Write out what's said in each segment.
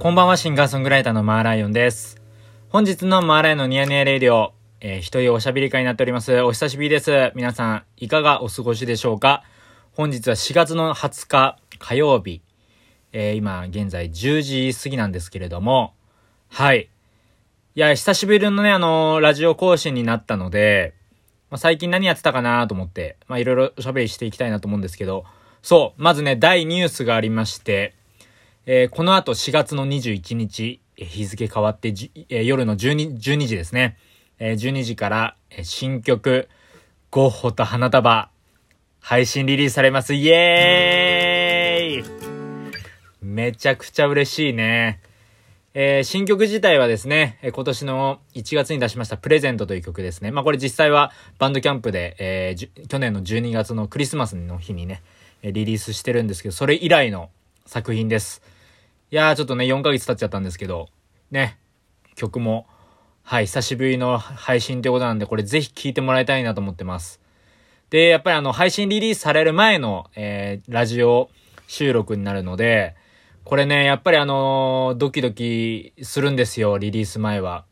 こんばんは、シンガーソングライターのマーライオンです。本日のマーライオンのニヤニヤレイディオ、えー、一人おしゃべり会になっております。お久しぶりです。皆さん、いかがお過ごしでしょうか？本日は4月の20日火曜日、えー、今現在10時過ぎなんですけれども、はい。いや、久しぶりのね、あのーラジオ更新になったので、まあ、最近何やってたかなと思って、まあ、いろいろおしゃべりしていきたいなと思うんですけど、そう、まずね、大ニュースがありまして、えーこの後4月の21日、え日付変わってじ、えー夜の12、12時ですね。えー12時から、えー新曲、ゴッホと花束、配信リリースされます。イエーイめちゃくちゃ嬉しいね。えー新曲自体はですね、え今年の1月に出しましたプレゼントという曲ですね。まあこれ実際はバンドキャンプで、えー去年の12月のクリスマスの日にね、リリースしてるんですけど、それ以来の作品です。いやーちょっとね、4ヶ月経っちゃったんですけど、ね、曲も、はい、久しぶりの配信ということなんで、これぜひ聴いてもらいたいなと思ってます。で、やっぱりあの、配信リリースされる前の、えー、ラジオ収録になるので、これね、やっぱりあのードキドキするんですよ、リリース前は。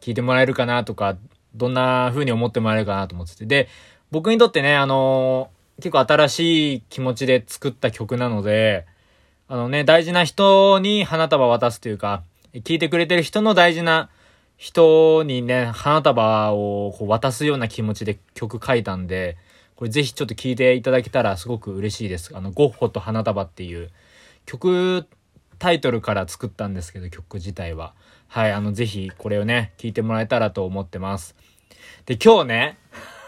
聞いてもらえるかなとか、どんな風に思ってもらえるかなと思ってて。で、僕にとってね、あのー結構新しい気持ちで作った曲なので、あのね、大事な人に花束渡すというか、聞いてくれてる人の大事な人にね、花束をこう渡すような気持ちで曲書いたんで、これぜひちょっと聞いていただけたらすごく嬉しいです。あの、ゴッホと花束っていう曲タイトルから作ったんですけど、曲自体は。はい、あの、ぜひこれをね、聞いてもらえたらと思ってます。で、今日ね、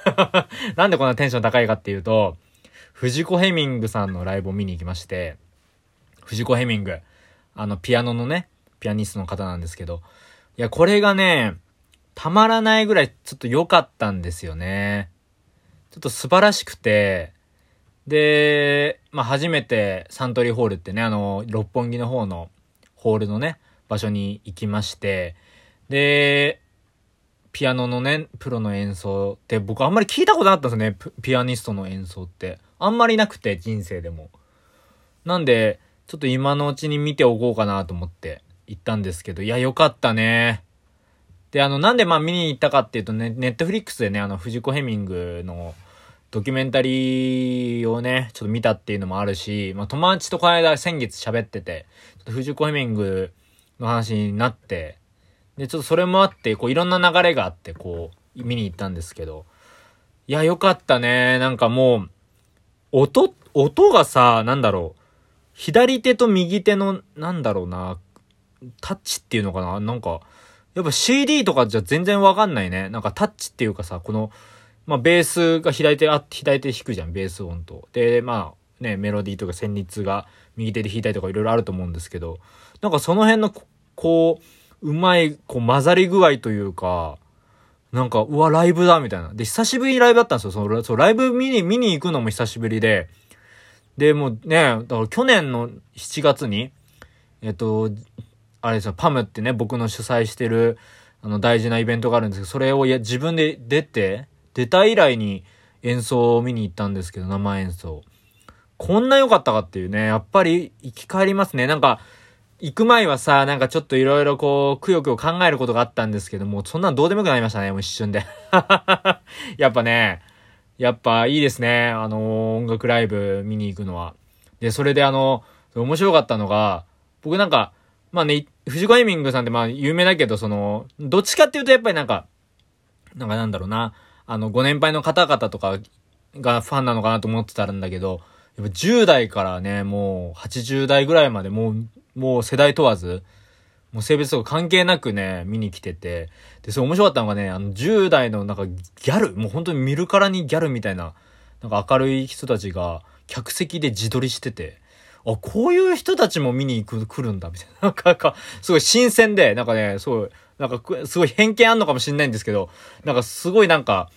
なんでこんなテンション高いかっていうと、藤子ヘミングさんのライブを見に行きまして、藤子ヘミング、あの、ピアノのね、ピアニストの方なんですけど、いや、これがね、たまらないぐらいちょっと良かったんですよね。ちょっと素晴らしくて、で、まあ、初めてサントリーホールってね、あの、六本木の方のホールのね、場所に行きまして、で、ピアノのね、プロの演奏って僕あんまり聞いたことなかったんですね、ピピアニストの演奏って。あんまりなくて、人生でも。なんで、ちょっと今のうちに見ておこうかなと思って行ったんですけど、いや、よかったね。で、あの、なんでまあ見に行ったかっていうとね、ネットフリックスでね、あの、藤子ヘミングのドキュメンタリーをね、ちょっと見たっていうのもあるし、まあ友達とこの間先月喋ってて、ちょっと藤子ヘミングの話になって、で、ちょっとそれもあって、こういろんな流れがあって、こう、見に行ったんですけど、いや、よかったね。なんかもう、音、音がさ、なんだろう。左手と右手の、なんだろうな、タッチっていうのかな？なんか、やっぱ CD とかじゃ全然わかんないね。なんかタッチっていうかさ、この、まあベースが左手、あ、左手弾くじゃん、ベース音と。で、まあね、メロディーとか旋律が右手で弾いたりとかいろいろあると思うんですけど、なんかその辺のこ、う、うまい、こう混ざり具合というか、なんか、うわ、ライブだみたいな。で、久しぶりにライブだったんですよ。その、そ、ライブ見に、見に行くのも久しぶりで。で、もね、だから去年の7月に、えっと、あれですよ、パムってね、僕の主催してる、あの、大事なイベントがあるんですけど、それをや自分で出て、出た以来に演奏を見に行ったんですけど、生演奏。こんな良かったかっていうね、やっぱり生き返りますね。なんか、行く前はさ、なんかちょっといろいろこう、くよくよ考えることがあったんですけども、そんなのどうでもよくなりましたね、もう一瞬で。やっぱね、やっぱいいですね、あの、音楽ライブ見に行くのは。で、それであの、面白かったのが、僕なんか、まあね、藤子エミングさんってまあ有名だけど、その、どっちかっていうとやっぱりなんか、なんかなんだろうな、あの、ご年配の方々とかがファンなのかなと思ってたんだけど、やっぱ10代からね、もう80代ぐらいまでもう、もう世代問わず、もう性別とか関係なくね、見に来てて、で、それ面白かったのがね、あの、10代のなんかギャル、もう本当に見るからにギャルみたいな、なんか明るい人たちが、客席で自撮りしてて、あ、こういう人たちも見に行く、来るんだ、みたいな。なんか、すごい新鮮で、なんかね、すごい、なんか、すごい偏見あんのかもしれないんですけど、なんかすごいなんか、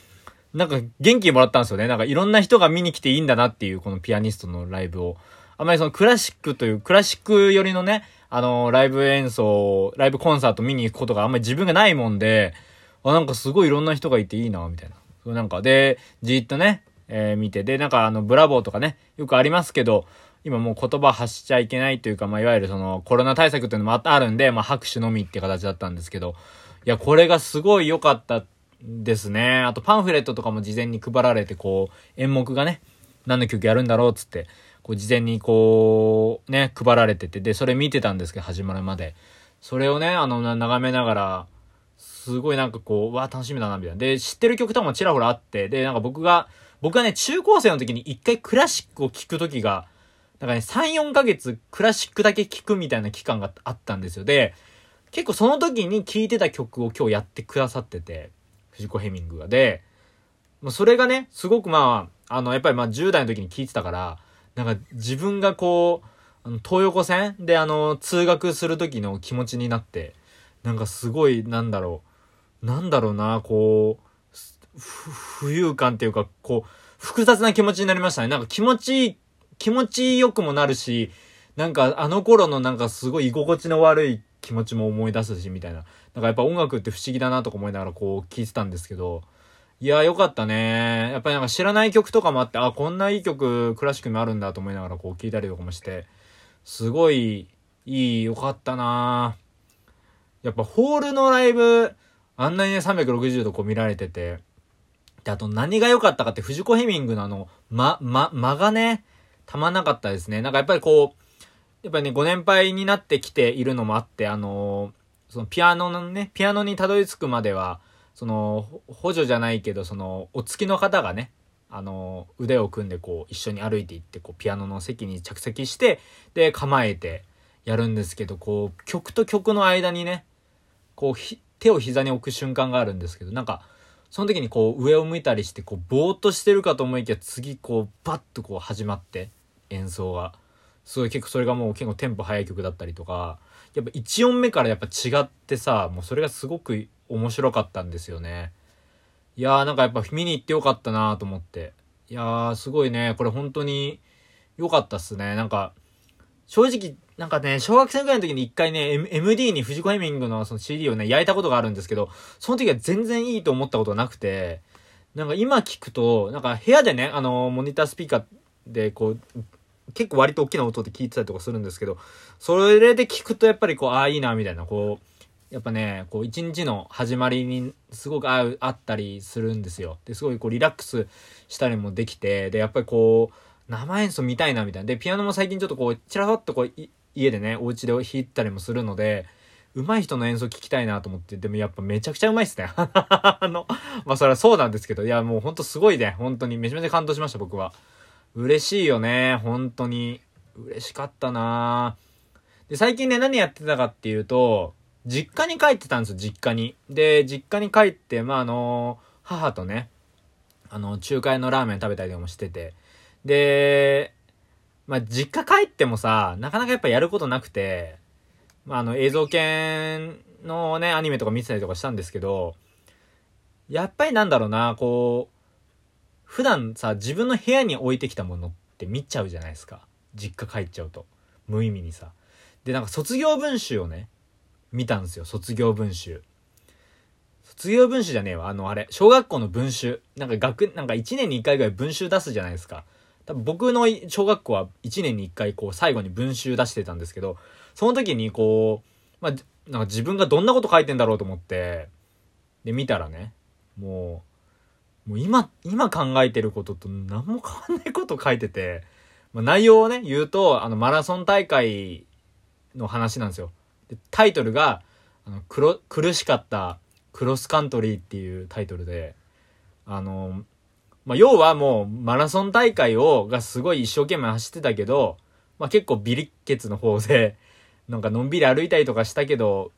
なんか元気もらったんですよね。なんかいろんな人が見に来ていいんだなっていう、このピアニストのライブを。あまりそのクラシックという、クラシック寄りのね、あの、ライブ演奏、ライブコンサート見に行くことがあんまり自分がないもんで、あ、なんかすごいいろんな人がいていいな、みたいな。そうなんか、で、じっとね、えー見て、で、なんかあの、ブラボーとかね、よくありますけど、今もう言葉発しちゃいけないというか、まあ、いわゆるそのコロナ対策っていうのもあるんで、まあ、拍手のみって形だったんですけど、いや、これがすごい良かったですね。あとパンフレットとかも事前に配られて、こう、演目がね、何の曲やるんだろうっつって、こう事前にこう、ね、配られてて、で、それ見てたんですけど、始まるまで。それをね、あの、眺めながら、すごいなんかこう、わ楽しみだな、みたいな。で、知ってる曲とかもちらほらあって、で、なんか僕が、僕はね、中高生の時に一回クラシックを聴く時が、なんかね、3、4ヶ月クラシックだけ聴くみたいな期間があったんですよ。で、結構その時に聴いてた曲を今日やってくださってて、藤子ヘミングが。で、まあ、それがね、すごくまあ、あの、やっぱりまあ10代の時に聴いてたから、なんか自分がこう、あの、東横線であの、通学する時の気持ちになって、なんかすごい、なんだろう、なんだろうな、こう、浮遊感っていうか、こう、複雑な気持ちになりましたね。なんか気持ちいい、気持ちよくもなるし、なんかあの頃のなんかすごい居心地の悪い気持ちも思い出すし、みたいな。なんかやっぱ音楽って不思議だなとか思いながらこう聴いてたんですけど、いや、よかったね。やっぱりなんか知らない曲とかもあって、あ、こんないい曲、クラシックにもあるんだと思いながらこう聴いたりとかもして、すごい、いい、よかったなやっぱホールのライブ、あんなにね、360度こう見られてて、で、あと何が良かったかって、藤子ヘミングのあの、ま、ま、間がね、たまんなかったですね。なんかやっぱりこう、やっぱりね、ご年配になってきているのもあって、あのそのピアノのね、ピアノにたどり着くまでは、その、補助じゃないけど、その、お付きの方がね、あの、腕を組んでこう、一緒に歩いていって、こう、ピアノの席に着席して、で、構えてやるんですけど、こう、曲と曲の間にね、こう、手を膝に置く瞬間があるんですけど、なんか、その時にこう、上を向いたりして、こう、ぼーっとしてるかと思いきや、次、こう、バッとこう、始まって、演奏が。すごい結構それがもう結構テンポ速い曲だったりとか、やっぱ1音目からやっぱ違ってさ、もうそれがすごく面白かったんですよね。いやーなんかやっぱ見に行ってよかったなと思って。いやーすごいね、これ本当に良かったっすね。なんか、正直、なんかね、小学生ぐらいの時に一回ね、MD に藤子ヘミングのその CD をね、焼いたことがあるんですけど、その時は全然いいと思ったことがなくて、なんか今聞くと、なんか部屋でね、あの、モニタースピーカーでこう、結構割と大きな音で聞いてたりとかするんですけど、それで聞くとやっぱりこう、ああ、いいな、みたいな、こう、やっぱね、こう、一日の始まりにすごく合う、あったりするんですよ。で、すごいこう、リラックスしたりもできて、で、やっぱりこう、生演奏見たいな、みたいな。で、ピアノも最近ちょっとこう、ちらっとこう、家でね、お家で弾いたりもするので、上手い人の演奏聞きたいなと思って、でもやっぱめちゃくちゃ上手いっすね。あの、まあそれはそうなんですけど、いやもうほんとすごいね、本当にめちゃめちゃ感動しました、僕は。嬉しいよね、本当に。嬉しかったなで、最近ね、何やってたかっていうと、実家に帰ってたんですよ、実家に。で、実家に帰って、まあ、あの、母とね、あの、中華屋のラーメン食べたりとかもしてて。で、まあ、実家帰ってもさ、なかなかやっぱやることなくて、まあ、あの、映像系のね、アニメとか見てたりとかしたんですけど、やっぱりなんだろうな、こう、普段さ、自分の部屋に置いてきたものって見ちゃうじゃないですか。実家帰っちゃうと。無意味にさ。で、なんか卒業文集をね、見たんですよ。卒業文集。卒業文集じゃねえわ。あの、あれ、小学校の文集。なんか学、なんか1年に1回ぐらい文集出すじゃないですか。多分僕の小学校は1年に1回こう最後に文集出してたんですけど、その時にこう、まあ、なんか自分がどんなこと書いてんだろうと思って、で、見たらね、もう、もう今、今考えてることと何も変わんないこと書いてて、まあ、内容をね、言うと、あの、マラソン大会の話なんですよ。タイトルが、あの、苦しかったクロスカントリーっていうタイトルで、あの、まあ、要はもう、マラソン大会を、がすごい一生懸命走ってたけど、まあ、結構ビリッケツの方で、なんかのんびり歩いたりとかしたけど、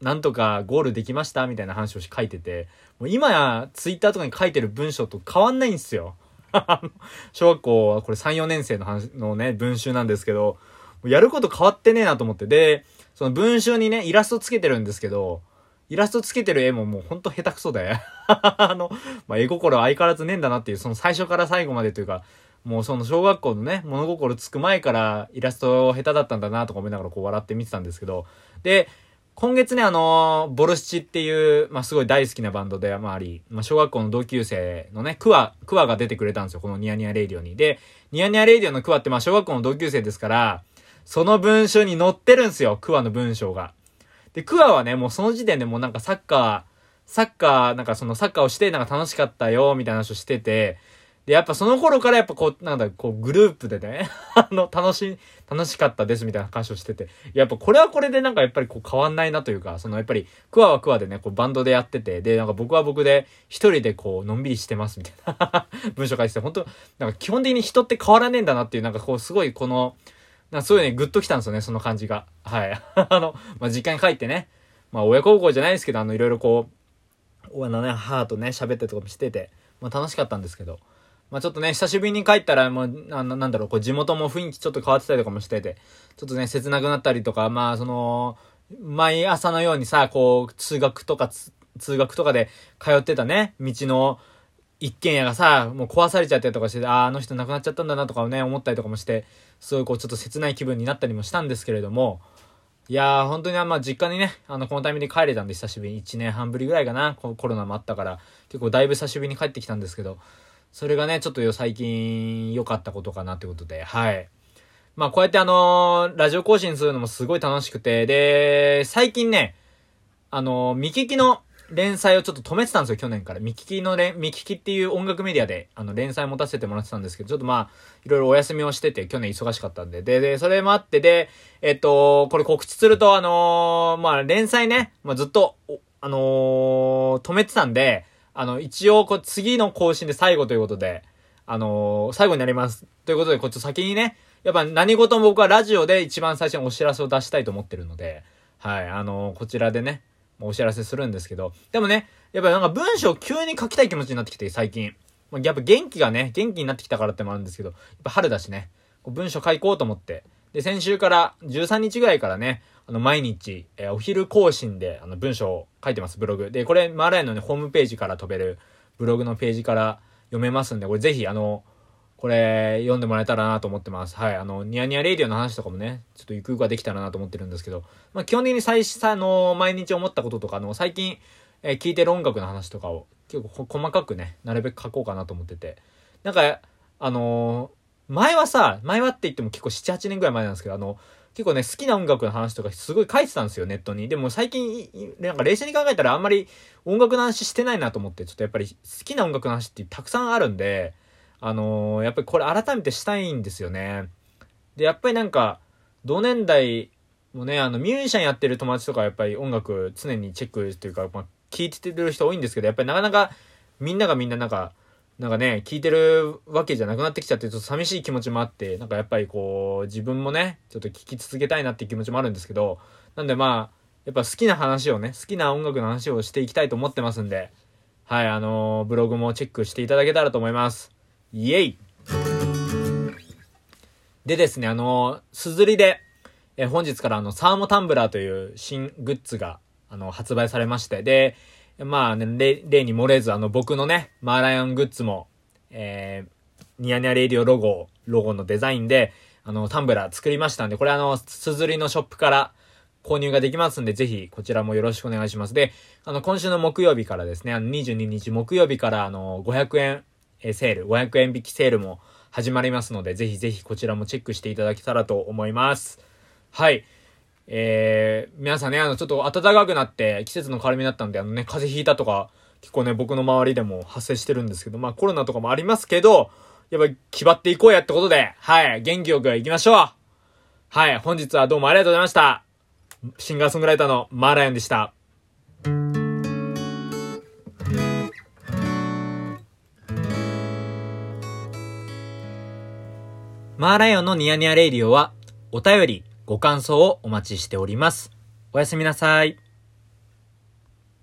なんとかゴールできましたみたいな話を書いてて、もう今やツイッターとかに書いてる文章と変わんないんですよ。小学校はこれ3、4年生の話のね、文集なんですけど、やること変わってねえなと思って。で、その文集にね、イラストつけてるんですけど、イラストつけてる絵ももうほんと下手くそで。あの、まあ、絵心相変わらずねえんだなっていう、その最初から最後までというか、もうその小学校のね、物心つく前からイラスト下手だったんだなとか思いながらこう笑って見てたんですけど、で、今月ね、あのボルシチっていう、まあ、すごい大好きなバンドでもあり、まあ、小学校の同級生のね、クワ、クワが出てくれたんですよ。このニヤニヤレイディオに。で、ニヤニヤレイディオのクワって、まあ、小学校の同級生ですから、その文章に載ってるんですよ。クワの文章が。で、クワはね、もうその時点でもうなんかサッカー、サッカー、なんかそのサッカーをして、なんか楽しかったよ、みたいな話をしてて、で、やっぱその頃からやっぱこう、なんだ、こう、グループでね、あの、楽し、楽しかったですみたいな話をしてて、やっぱこれはこれでなんかやっぱりこう変わんないなというか、そのやっぱり、クワはクワでね、こうバンドでやってて、で、なんか僕は僕で一人でこう、のんびりしてますみたいな。文章書いてて、本当なんか基本的に人って変わらねえんだなっていう、なんかこう、すごいこの、なんかすごいね、グッときたんですよね、その感じが。はい。あの、まあ、実家に帰ってね、まあ、親孝行じゃないですけど、あの、いろいろこう、あのね、母とね、喋ってとかもしてて、まあ、楽しかったんですけど、まあちょっとね、久しぶりに帰ったら、もう、あの、なんだろう、こう、地元も雰囲気ちょっと変わってたりとかもしてて、ちょっとね、切なくなったりとか、まあ、その、毎朝のようにさ、こう、通学とか、通学とかで通ってたね、道の一軒家がさ、もう壊されちゃったりとかして、ああ、あの人亡くなっちゃったんだなとかね、思ったりとかもして、そういこう、ちょっと切ない気分になったりもしたんですけれども、いやー、本当にあまあ実家にね、あの、このタイミングで帰れたんで、久しぶりに1年半ぶりぐらいかな、コロナもあったから、結構だいぶ久しぶりに帰ってきたんですけど、それがね、ちょっと最近良かったことかなってことで、はい。まあこうやってあのー、ラジオ更新するのもすごい楽しくて、で、最近ね、あのー、見聞きの連載をちょっと止めてたんですよ、去年から。見聞きの連、見聞きっていう音楽メディアで、あの、連載持たせてもらってたんですけど、ちょっとまあ、いろいろお休みをしてて、去年忙しかったんで、で、で、それもあって、で、えっと、これ告知すると、あのー、まあ、連載ね、まあ、ずっと、あのー、止めてたんで、あの、一応、こ、次の更新で最後ということで、あのー、最後になります。ということで、こっち先にね、やっぱ何事も僕はラジオで一番最初にお知らせを出したいと思ってるので、はい、あの、こちらでね、お知らせするんですけど、でもね、やっぱなんか文章急に書きたい気持ちになってきて、最近。やっぱ元気がね、元気になってきたからってもあるんですけど、やっぱ春だしね、文章書いこうと思って。で、先週から、13日ぐらいからね、あの、毎日、えー、お昼更新で、あの、文章を書いてます、ブログ。で、これ、マーライのね、ホームページから飛べる、ブログのページから読めますんで、これぜひ、あの、これ、読んでもらえたらなと思ってます。はい。あの、ニヤニヤレイディオの話とかもね、ちょっとゆくゆくはできたらなと思ってるんですけど、まあ、基本的に最初、あの、毎日思ったこととか、あの、最近、えー、聞いてる音楽の話とかを、結構細かくね、なるべく書こうかなと思ってて。なんか、あのー、前はさ、前はって言っても結構7、8年ぐらい前なんですけど、あの、結構ね、好きな音楽の話とかすごい書いてたんですよ、ネットに。でも最近、なんか冷静に考えたらあんまり音楽の話してないなと思って、ちょっとやっぱり好きな音楽の話ってたくさんあるんで、あのー、やっぱりこれ改めてしたいんですよね。で、やっぱりなんか、同年代もね、あの、ミュージシャンやってる友達とかやっぱり音楽常にチェックというか、まあ、聞いてる人多いんですけど、やっぱりなかなかみんながみんななんか、なんかね、聞いてるわけじゃなくなってきちゃって、ちょっと寂しい気持ちもあって、なんかやっぱりこう、自分もね、ちょっと聞き続けたいなっていう気持ちもあるんですけど、なんでまあ、やっぱ好きな話をね、好きな音楽の話をしていきたいと思ってますんで、はい、あのー、ブログもチェックしていただけたらと思います。イエイでですね、あの、すずりで、え本日からあの、サーモタンブラーという新グッズが、あの、発売されまして、で、まあね、例に漏れず、あの、僕のね、マーライオングッズも、えー、ニヤニヤレディオロゴ、ロゴのデザインで、あの、タンブラー作りましたんで、これあの、すずりのショップから購入ができますんで、ぜひ、こちらもよろしくお願いします。で、あの、今週の木曜日からですね、あの、22日木曜日から、あの、500円、えセール、500円引きセールも始まりますので、ぜひぜひこちらもチェックしていただけたらと思います。はい。えー、皆さんね、あの、ちょっと暖かくなって季節の変わり目になったんで、あのね、風邪ひいたとか、結構ね、僕の周りでも発生してるんですけど、まあコロナとかもありますけど、やっぱり気張っていこうやってことで、はい、元気よく行きましょうはい、本日はどうもありがとうございました。シンガーソングライターのマーライオンでした。マーライオンのニヤニヤレイディオは、お便り、ご感想をお待ちしております。おやすみなさい。